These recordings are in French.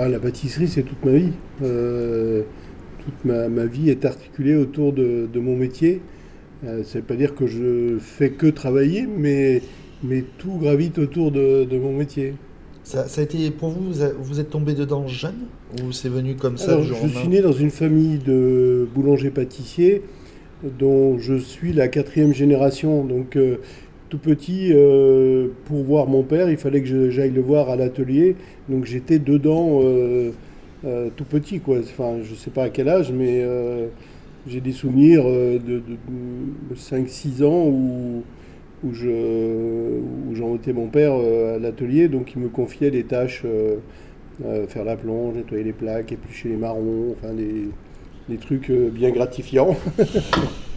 Ah, la pâtisserie, c'est toute ma vie. Euh, toute ma, ma vie est articulée autour de, de mon métier. Euh, ça ne veut pas dire que je fais que travailler, mais, mais tout gravite autour de, de mon métier. Ça, ça a été pour vous, vous êtes tombé dedans jeune ou c'est venu comme ça Alors, je suis né dans une famille de boulangers-pâtissiers dont je suis la quatrième génération. Donc, euh, tout petit, euh, pour voir mon père, il fallait que j'aille le voir à l'atelier. Donc, j'étais dedans euh, euh, tout petit, quoi. Enfin, je sais pas à quel âge, mais j'ai des souvenirs de, de 5-6 ans où, où je où j'embêtais mon père à l'atelier. Donc, il me confiait des tâches. faire la plonge, nettoyer les plaques, éplucher les marrons, enfin des, des trucs bien gratifiants.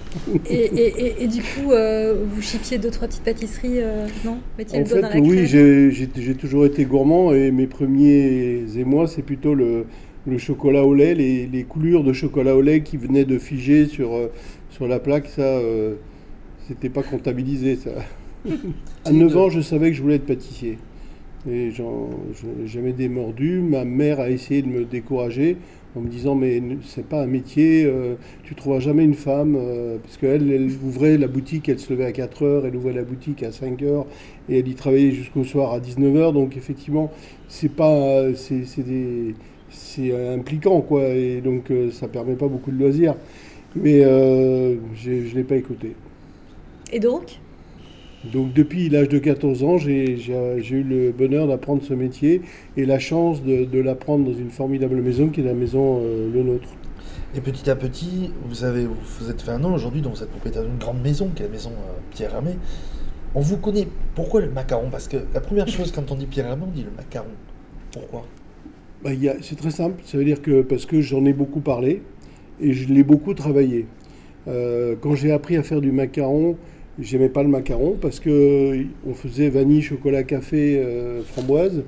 Et, et- et- et du coup, euh, vous chipiez deux, trois petites pâtisseries, euh, non Mettiez En fait, dans la oui, crème j'ai toujours été gourmand et mes premiers émois, c'est plutôt le, le chocolat au lait, les, les coulures de chocolat au lait qui venaient de figer sur, euh, sur la plaque, ça, euh, c'était pas comptabilisé, ça. à C'est 9 de- ans, je savais que je voulais être pâtissier. Et j'en- je n'ai jamais démordu. Ma mère a essayé de me décourager en me disant mais c'est pas un métier, euh, tu trouveras jamais une femme, euh, parce qu'elle elle ouvrait la boutique, elle se levait à 4 heures, elle ouvrait la boutique à 5 heures et elle y travaillait jusqu'au soir à 19 heures. Donc effectivement, c'est pas, c'est c'est impliquant quoi, et donc euh, ça permet pas beaucoup de loisirs. Mais euh, j'ai- je l'ai pas écouté. Et donc? Donc depuis l'âge de 14 ans, j'ai eu le bonheur d'apprendre ce métier et la chance de, de l'apprendre dans une formidable maison qui est la maison euh, Le Nôtre. Et petit à petit, vous avez vous vous êtes fait un nom aujourd'hui, donc vous êtes propriétaire d'une grande maison, qui est la maison euh, Pierre Hermé. On vous connaît. Pourquoi le macaron? Parce que la première chose, quand on dit Pierre Hermé, on dit le macaron. Pourquoi? Bah, c'est très simple, ça veut dire que parce que j'en ai beaucoup parlé et je l'ai beaucoup travaillé. Euh, quand j'ai appris à faire du macaron, j'aimais pas le macaron parce que on faisait vanille, chocolat, café, euh, framboise.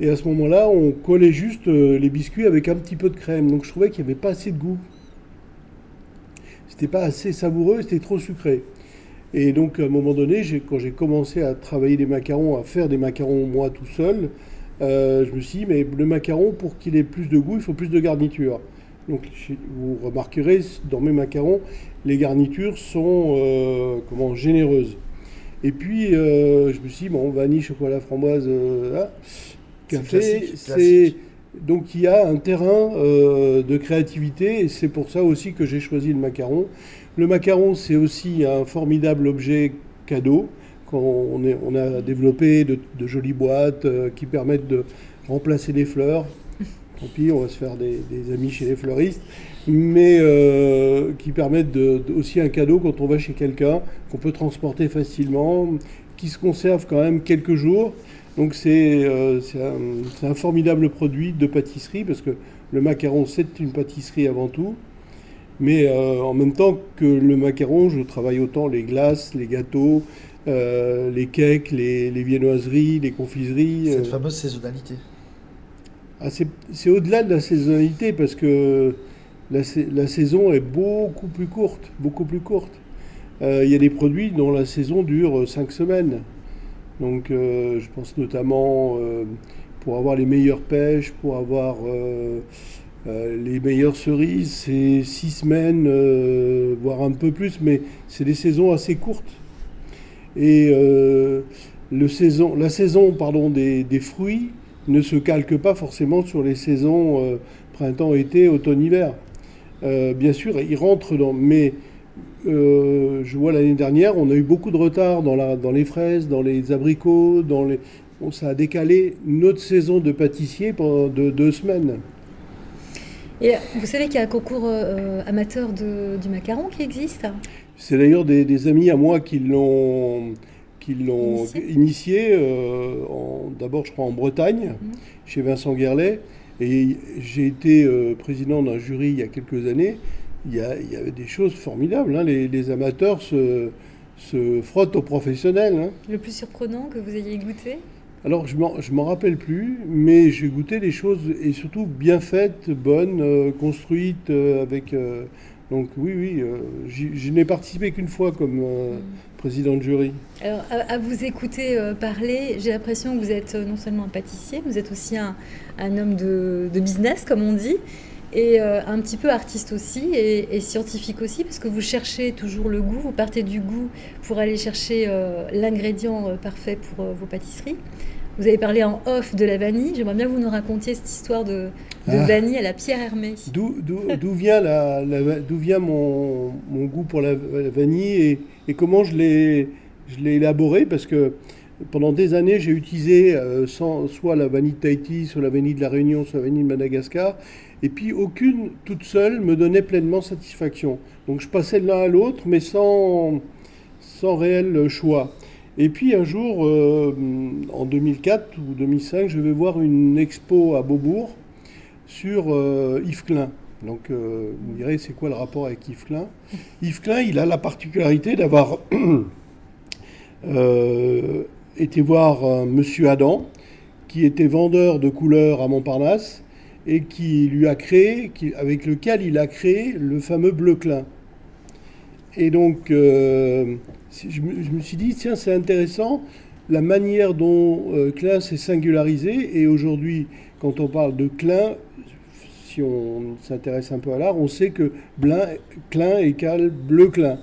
Et à ce moment-là, on collait juste euh, les biscuits avec un petit peu de crème. Donc je trouvais qu'il n'y avait pas assez de goût. C'était pas assez savoureux, c'était trop sucré. Et donc à un moment donné, quand j'ai commencé à travailler des macarons, à faire des macarons moi tout seul, euh, je me suis dit, mais le macaron, pour qu'il ait plus de goût, il faut plus de garniture. Donc vous remarquerez, dans mes macarons, les garnitures sont euh, comment, généreuses. Et puis, euh, je me suis dit, bon, vanille, chocolat, framboise, euh, ah, C'est café, c'est... Donc il y a un terrain de créativité et c'est pour ça aussi que j'ai choisi le macaron. Le macaron, c'est aussi un formidable objet cadeau. Quand on, est- on a développé de, de jolies boîtes qui permettent de remplacer les fleurs. Tant pis, on va se faire des, des amis chez les fleuristes. Mais euh, qui permettent de- de- aussi un cadeau quand on va chez quelqu'un, qu'on peut transporter facilement, qui se conserve quand même quelques jours. Donc c'est euh, un, formidable produit de pâtisserie parce que le macaron c'est une pâtisserie avant tout. Mais euh, en même temps que le macaron, je travaille autant les glaces, les gâteaux, les cakes, les, les viennoiseries, les confiseries. Cette fameuse saisonnalité. Ah, c'est au-delà de la saisonnalité parce que la, sa- la saison est beaucoup plus courte, beaucoup plus courte. Euh, Il y a des produits dont la saison dure 5 semaines. Donc euh, je pense notamment euh, pour avoir les meilleures pêches, pour avoir euh, euh, les meilleures cerises, c'est 6 semaines, euh, voire un peu plus, mais c'est des saisons assez courtes. Et euh, la saison pardon, des fruits ne se calque pas forcément sur les saisons euh, printemps, été, automne, hiver. Euh, bien sûr, ils rentrent dans. Mais euh, je vois l'année dernière, on a eu beaucoup de retard dans, la, dans les fraises, dans les abricots, dans les. Bon, ça a décalé notre saison de pâtissier pendant deux, deux semaines. Et vous savez qu'il y a un concours euh, amateur de- du macaron qui existe? C'est d'ailleurs des, des amis à moi qui l'ont qui l'ont Initié. initié, euh, d'abord je crois en Bretagne, Mhm. chez Vincent Guerlet, et j'ai été euh, président d'un jury il y a quelques années. Il y, a- il y avait des choses formidables. hein. Les, les amateurs se, se frottent aux professionnels. hein. Le plus surprenant que vous ayez goûté? Alors, je je m'en rappelle plus, mais j'ai goûté des choses, et surtout bien faites, bonnes, euh, construites, avec, Donc oui, oui, euh, je n'ai participé qu'une fois comme euh, président de jury. Alors, à, à vous écouter euh, parler, j'ai l'impression que vous êtes non seulement un pâtissier, vous êtes aussi un, un homme de, de business, comme on dit, et un petit peu artiste aussi, et, et scientifique aussi, parce que vous cherchez toujours le goût, vous partez du goût pour aller chercher l'ingrédient parfait pour vos pâtisseries. Vous avez parlé en off de la vanille, j'aimerais bien que vous nous racontiez cette histoire de, de Ah. vanille à la Pierre Hermé. D'où vient, la, la va- d'où vient mon, mon goût pour la, la vanille et, et comment je l'ai, je l'ai élaboré? Parce que pendant des années, j'ai utilisé euh, sans- soit la vanille de Tahiti, soit la vanille de la Réunion, soit la vanille de Madagascar. Et puis aucune toute seule me donnait pleinement satisfaction. Donc je passais de l'un à l'autre, mais sans, sans réel choix. Et puis un jour, euh, en 2004 ou 2005, je vais voir une expo à Beaubourg sur euh, Yves Klein. Donc euh, vous me direz, c'est quoi le rapport avec Yves Klein? Yves Klein, il a la particularité d'avoir été voir un monsieur Adam, qui était vendeur de couleurs à Montparnasse, et qui lui a créé, avec lequel il a créé le fameux bleu Klein. Et donc, euh, je, me, je me suis dit, tiens, c'est intéressant la manière dont euh, Klein s'est singularisé. Et aujourd'hui, quand on parle de Klein, si on s'intéresse un peu à l'art, on sait que Blin, Klein égale bleu Klein.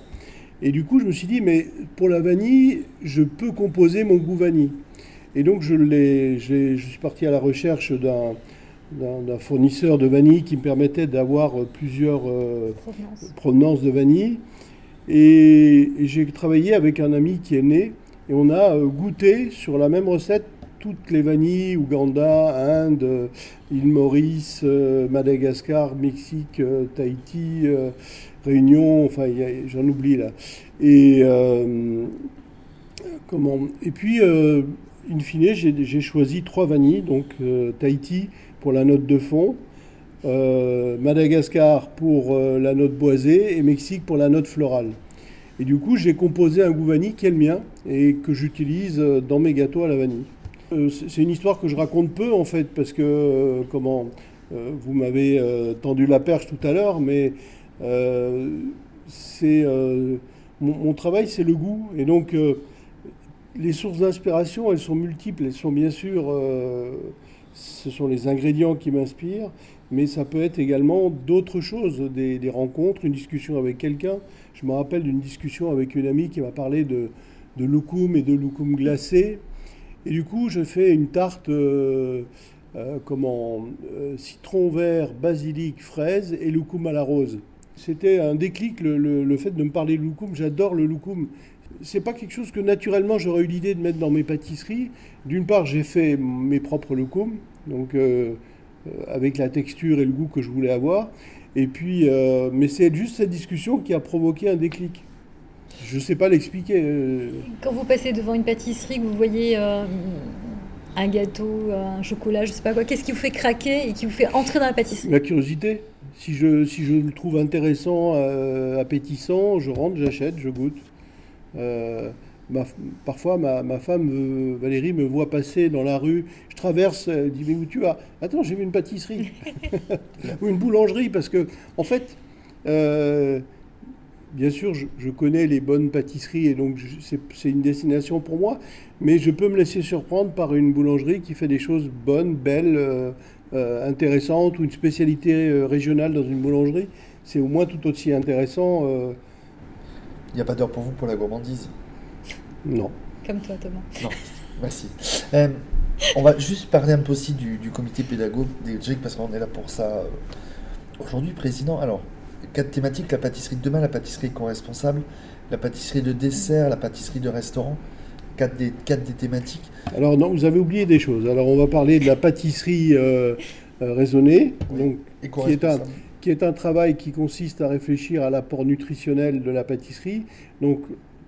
Et du coup, je me suis dit, mais pour la vanille, je peux composer mon goût vanille. Et donc, je, suis parti à la recherche d'un fournisseur de vanille qui me permettait d'avoir plusieurs euh, Provenance. provenance de vanille. Et, j'ai travaillé avec un ami qui est né et on a euh, goûté sur la même recette toutes les vanilles, Ouganda, Inde, euh, île Maurice, euh, Madagascar, Mexique, Tahiti, Réunion, enfin j'en oublie là. Et, comment, et puis, euh, in fine, j'ai choisi trois vanilles, donc Tahiti pour la note de fond, euh, Madagascar pour euh, la note boisée et Mexique pour la note florale. Et du coup, j'ai composé un goût vanille qui est le mien et que j'utilise euh, dans mes gâteaux à la vanille. C'est une histoire que je raconte peu en fait parce que comment vous m'avez tendu la perche tout à l'heure, mais c'est mon, travail, c'est le goût et donc les sources d'inspiration, elles sont multiples. Elles sont bien sûr, ce sont les ingrédients qui m'inspirent, mais ça peut être également d'autres choses, des, rencontres, une discussion avec quelqu'un. Je me rappelle d'une discussion avec une amie qui m'a parlé de, de loukoum et de loukoum glacé. Et du coup, je fais une tarte, euh, euh, comment, euh, citron vert, basilic, fraise et loukoum à la rose. C'était un déclic, le, fait de me parler de loukoum. J'adore le loukoum. C'est pas quelque chose que naturellement j'aurais eu l'idée de mettre dans mes pâtisseries. D'une part, j'ai fait mes propres loukoum, donc euh, avec la texture et le goût que je voulais avoir. Et puis, euh, mais c'est juste cette discussion qui a provoqué un déclic. Je sais pas l'expliquer. euh, Quand vous passez devant une pâtisserie, que vous voyez euh, un gâteau, un chocolat, je sais pas quoi, qu'est-ce qui vous fait craquer et qui vous fait entrer dans la pâtisserie? La curiosité. Si je, si je le trouve intéressant, euh, appétissant, je rentre, j'achète, je goûte. Ma- parfois, ma, ma femme, euh, Valérie, me voit passer dans la rue. Je traverse, elle dit Mais où tu vas Attends, j'ai vu une pâtisserie. Ou une boulangerie, parce que, en fait, euh, bien sûr, je, je connais les bonnes pâtisseries et donc c'est c'est une destination pour moi, mais je peux me laisser surprendre par une boulangerie qui fait des choses bonnes, belles, euh, euh, intéressantes, ou une spécialité euh, régionale dans une boulangerie. C'est au moins tout aussi intéressant. euh, Il n'y a pas d'heure pour vous pour la gourmandise. Non. Comme toi, Thomas. Non, merci. Euh, on va juste parler un peu aussi du, du comité pédagogique parce qu'on est là pour ça. Aujourd'hui, président, alors, quatre thématiques la pâtisserie de demain, la pâtisserie co-responsable, la pâtisserie de dessert, la pâtisserie de restaurant. Quatre des, quatre des thématiques. Alors non, vous avez oublié des choses. Alors on va parler de la pâtisserie euh, euh, raisonnée, Oui. donc Et Qui est un- qui est un travail qui consiste à réfléchir à l'apport nutritionnel de la pâtisserie, donc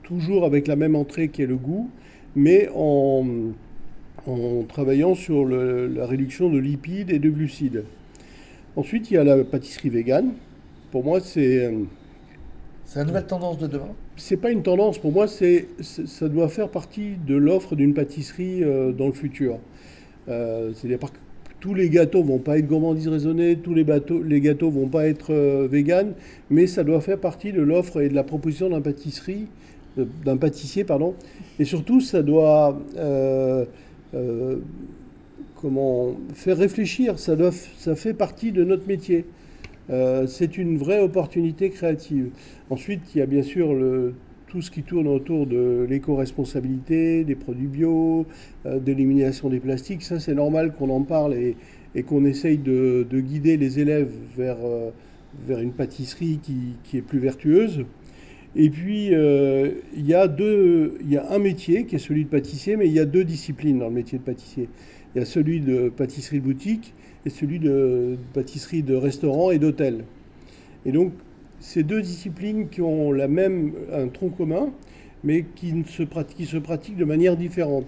toujours avec la même entrée qui est le goût, mais en, en travaillant sur le- la réduction de lipides et de glucides. Ensuite, il y a la pâtisserie végane. Pour moi, c'est euh, C'est la nouvelle tendance de demain? c'est pas une tendance. Pour moi, c'est ça doit faire partie de l'offre d'une pâtisserie euh, dans le futur. Euh, C'est-à-dire tous les gâteaux vont pas être gourmandises raisonnées, tous les, bateaux, les gâteaux vont pas être euh, véganes, mais ça doit faire partie de l'offre et de la proposition d'un pâtisserie, d'un pâtissier, pardon. Et surtout, ça doit euh, euh, comment faire réfléchir. Ça, doit, ça fait partie de notre métier. Euh, c'est une vraie opportunité créative. Ensuite, il y a bien sûr tout ce qui tourne autour de l'éco-responsabilité, des produits bio, euh, d'élimination des plastiques. Ça, c'est normal qu'on en parle et, qu'on essaye de, de guider les élèves vers, euh, vers une pâtisserie qui, qui est plus vertueuse. Et puis, euh, il, y a y a un métier qui est celui de pâtissier, mais il y a deux disciplines dans le métier de pâtissier. Il y a celui de pâtisserie de boutique et celui de pâtisserie de restaurant et d'hôtel. Et donc, ces deux disciplines qui ont la même, un tronc commun, mais qui se pratiquent de manière différente.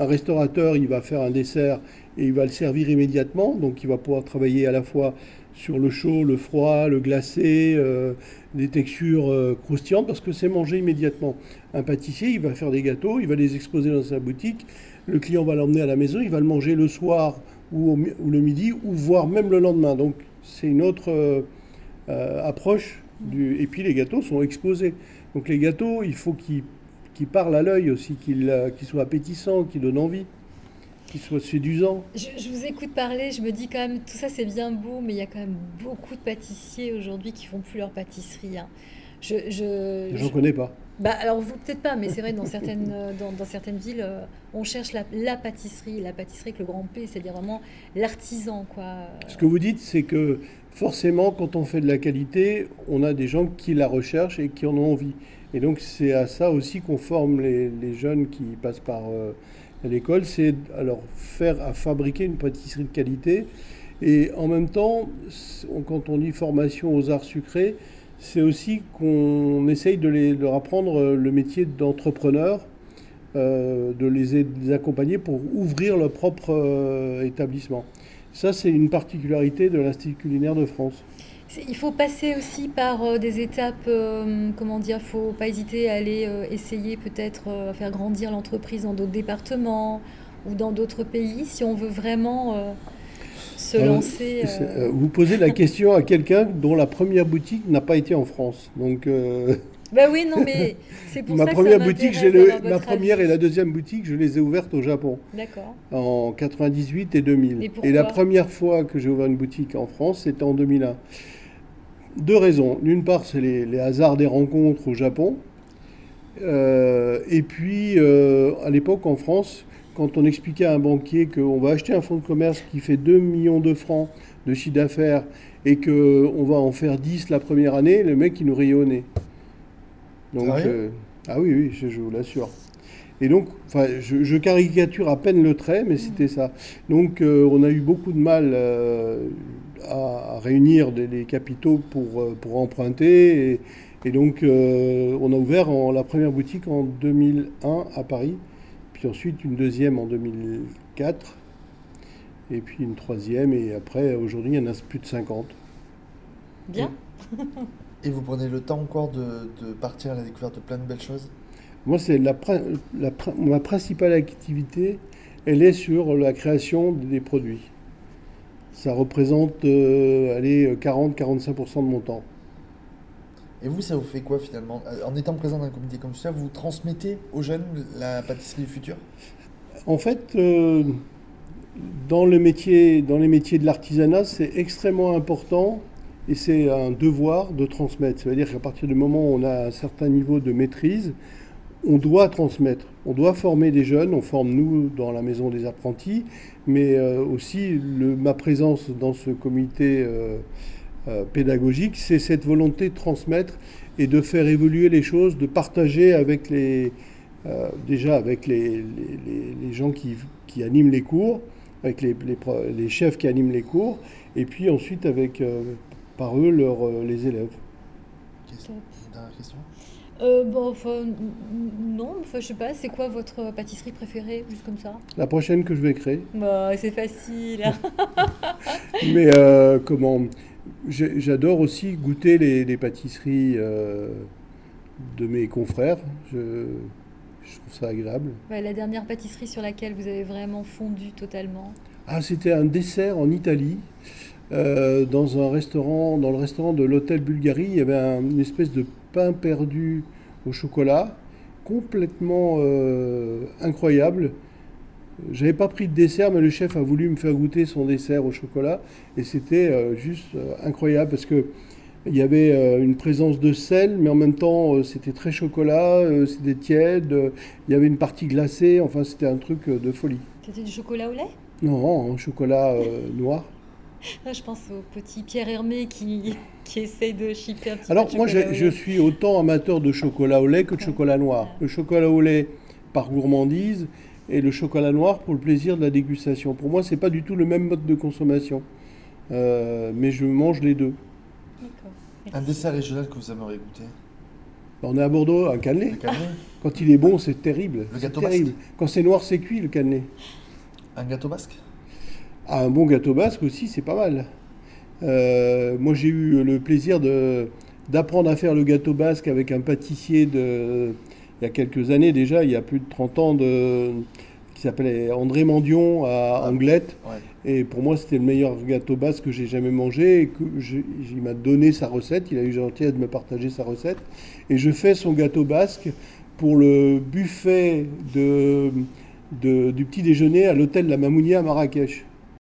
Un restaurateur, il va faire un dessert et il va le servir immédiatement, donc il va pouvoir travailler à la fois sur le chaud, le froid, le glacé, euh, des textures euh, croustillantes, parce que c'est mangé immédiatement. Un pâtissier, il va faire des gâteaux, il va les exposer dans sa boutique, le client va l'emmener à la maison, il va le manger le soir ou, le midi, ou voire même le lendemain. Donc c'est une autre euh, approche. Du... Et puis les gâteaux sont exposés. Donc les gâteaux, il faut qu'ils qu'ils parlent à l'œil aussi, qu'ils euh, qu'ils soient appétissants, qu'ils donnent envie, qu'ils soient séduisants. Je, je vous écoute parler, je me dis quand même, tout ça c'est bien beau, mais il y a quand même beaucoup de pâtissiers aujourd'hui qui font plus leur pâtisserie. hein. Je, je, connais pas. bah, alors vous peut-être pas, mais c'est vrai dans certaines, euh, dans, dans certaines villes, euh, on cherche la, la pâtisserie, la pâtisserie avec le grand P, c'est-à-dire vraiment l'artisan, quoi. Ce que vous dites, c'est que forcément, quand on fait de la qualité, on a des gens qui la recherchent et qui en ont envie. Et donc, c'est à ça aussi qu'on forme les, jeunes qui passent par euh, l'école, c'est leur faire à fabriquer une pâtisserie de qualité. Et en même temps, quand on dit formation aux arts sucrés, c'est aussi qu'on essaye de, leur apprendre euh, le métier d'entrepreneur, euh, de les, accompagner pour ouvrir leur propre établissement. Ça, c'est une particularité de l'Institut culinaire de France. Il faut passer aussi par euh, des étapes, euh, comment dire, faut pas hésiter à aller euh, essayer peut-être euh, à faire grandir l'entreprise dans d'autres départements ou dans d'autres pays si on veut vraiment se lancer. Vous posez la question à quelqu'un dont la première boutique n'a pas été en France. Donc, Bah oui, non, mais c'est pour ma ça première que ça boutique, j'ai le- ma première avis. et la deuxième boutique, je les ai ouvertes au Japon D'accord. en 98 et 2000. Et la première fois que j'ai ouvert une boutique en France, c'était en 2001. Deux raisons. D'une part, c'est les, les hasards des rencontres au Japon. Euh, et puis, euh, à l'époque, en France, quand on expliquait à un banquier qu'on va acheter un fonds de commerce qui fait 2 millions de francs de chiffre d'affaires et qu'on va en faire 10 la première année, le mec, il nous nez. Donc, Sérieux euh, ah oui, oui, je, je vous l'assure. Et donc, enfin, je, je caricature à peine le trait, mais c'était ça. Donc, euh, on a eu beaucoup de mal euh, à, à réunir des, des capitaux pour, euh, pour emprunter. Et, et donc, euh, on a ouvert en- la première boutique en 2001 à Paris, puis ensuite une deuxième en 2004, et puis une troisième, et après, aujourd'hui, il y en a plus de 50. Bien. Et vous prenez le temps encore de, de partir à la découverte de plein de belles choses? Moi, c'est la, la ma principale activité, elle est sur la création des produits. Ça représente euh, allez, 40-45% de mon temps. Et vous, ça vous fait quoi finalement? Euh, En étant présent dans un comité comme ça, vous transmettez aux jeunes la pâtisserie du futur? En fait, euh, dans, le métier, dans les métiers de l'artisanat, c'est extrêmement important et c'est un devoir de transmettre. Ça veut dire qu'à partir du moment où on a un certain niveau de maîtrise, on doit transmettre. On doit former des jeunes. On forme nous dans la maison des apprentis, mais euh, aussi ma présence dans ce comité euh, euh, pédagogique, c'est cette volonté de transmettre et de faire évoluer les choses, de partager avec les, déjà avec les, gens qui, animent les cours, avec les, les chefs qui animent les cours, et puis ensuite avec par eux leurs, euh, les élèves. Question Euh, bon, enfin, non, enfin, je sais pas, c'est quoi votre pâtisserie préférée, juste comme ça? La prochaine que je vais créer. Bah, c'est facile. Mais euh, comment? J'adore aussi goûter les, les pâtisseries euh, de mes confrères. Je, je trouve ça agréable. Ouais, la dernière pâtisserie sur laquelle vous avez vraiment fondu totalement. Ah, c'était un dessert en Italie. euh, dans un restaurant, dans le restaurant de l'hôtel Bulgarie, il y avait un- une espèce de pain perdu au chocolat, complètement euh, incroyable. J'avais pas pris de dessert, mais le chef a voulu me faire goûter son dessert au chocolat, et c'était euh, juste euh, incroyable parce que il y avait euh, une présence de sel, mais en même temps c'était très chocolat, c'était tiède, il y avait une partie glacée, enfin c'était un truc de folie. C'était du chocolat au lait? Non, en chocolat noir. Là, je pense au petit Pierre Hermé qui, qui essaye de shipper un petit Alors peu de moi je, je suis autant amateur de chocolat au lait que de chocolat noir. Le chocolat au lait par gourmandise et le chocolat noir pour le plaisir de la dégustation. Pour moi c'est pas du tout le même mode de consommation, Euh, mais je mange les deux. Un dessert régional que vous aimeriez goûter? On est à Bordeaux, un cannelé. Quand il est bon, c'est terrible. Le gâteau terrible. Quand c'est noir, c'est cuit le cannelé. Un gâteau basque? Ah, un bon gâteau basque aussi, c'est pas mal. Euh, moi, j'ai eu le plaisir de, d'apprendre à faire le gâteau basque avec un pâtissier de, il y a quelques années déjà, il y a plus de 30 ans, de, qui s'appelait André Mandion à Ah. Anglette. Ouais. Et pour moi, c'était le meilleur gâteau basque que j'ai jamais mangé. Et que il m'a donné sa recette. Il a eu gentillesse de me partager sa recette. Et je fais son gâteau basque pour le buffet de, de- du petit déjeuner à l'hôtel La Mamounia à Marrakech.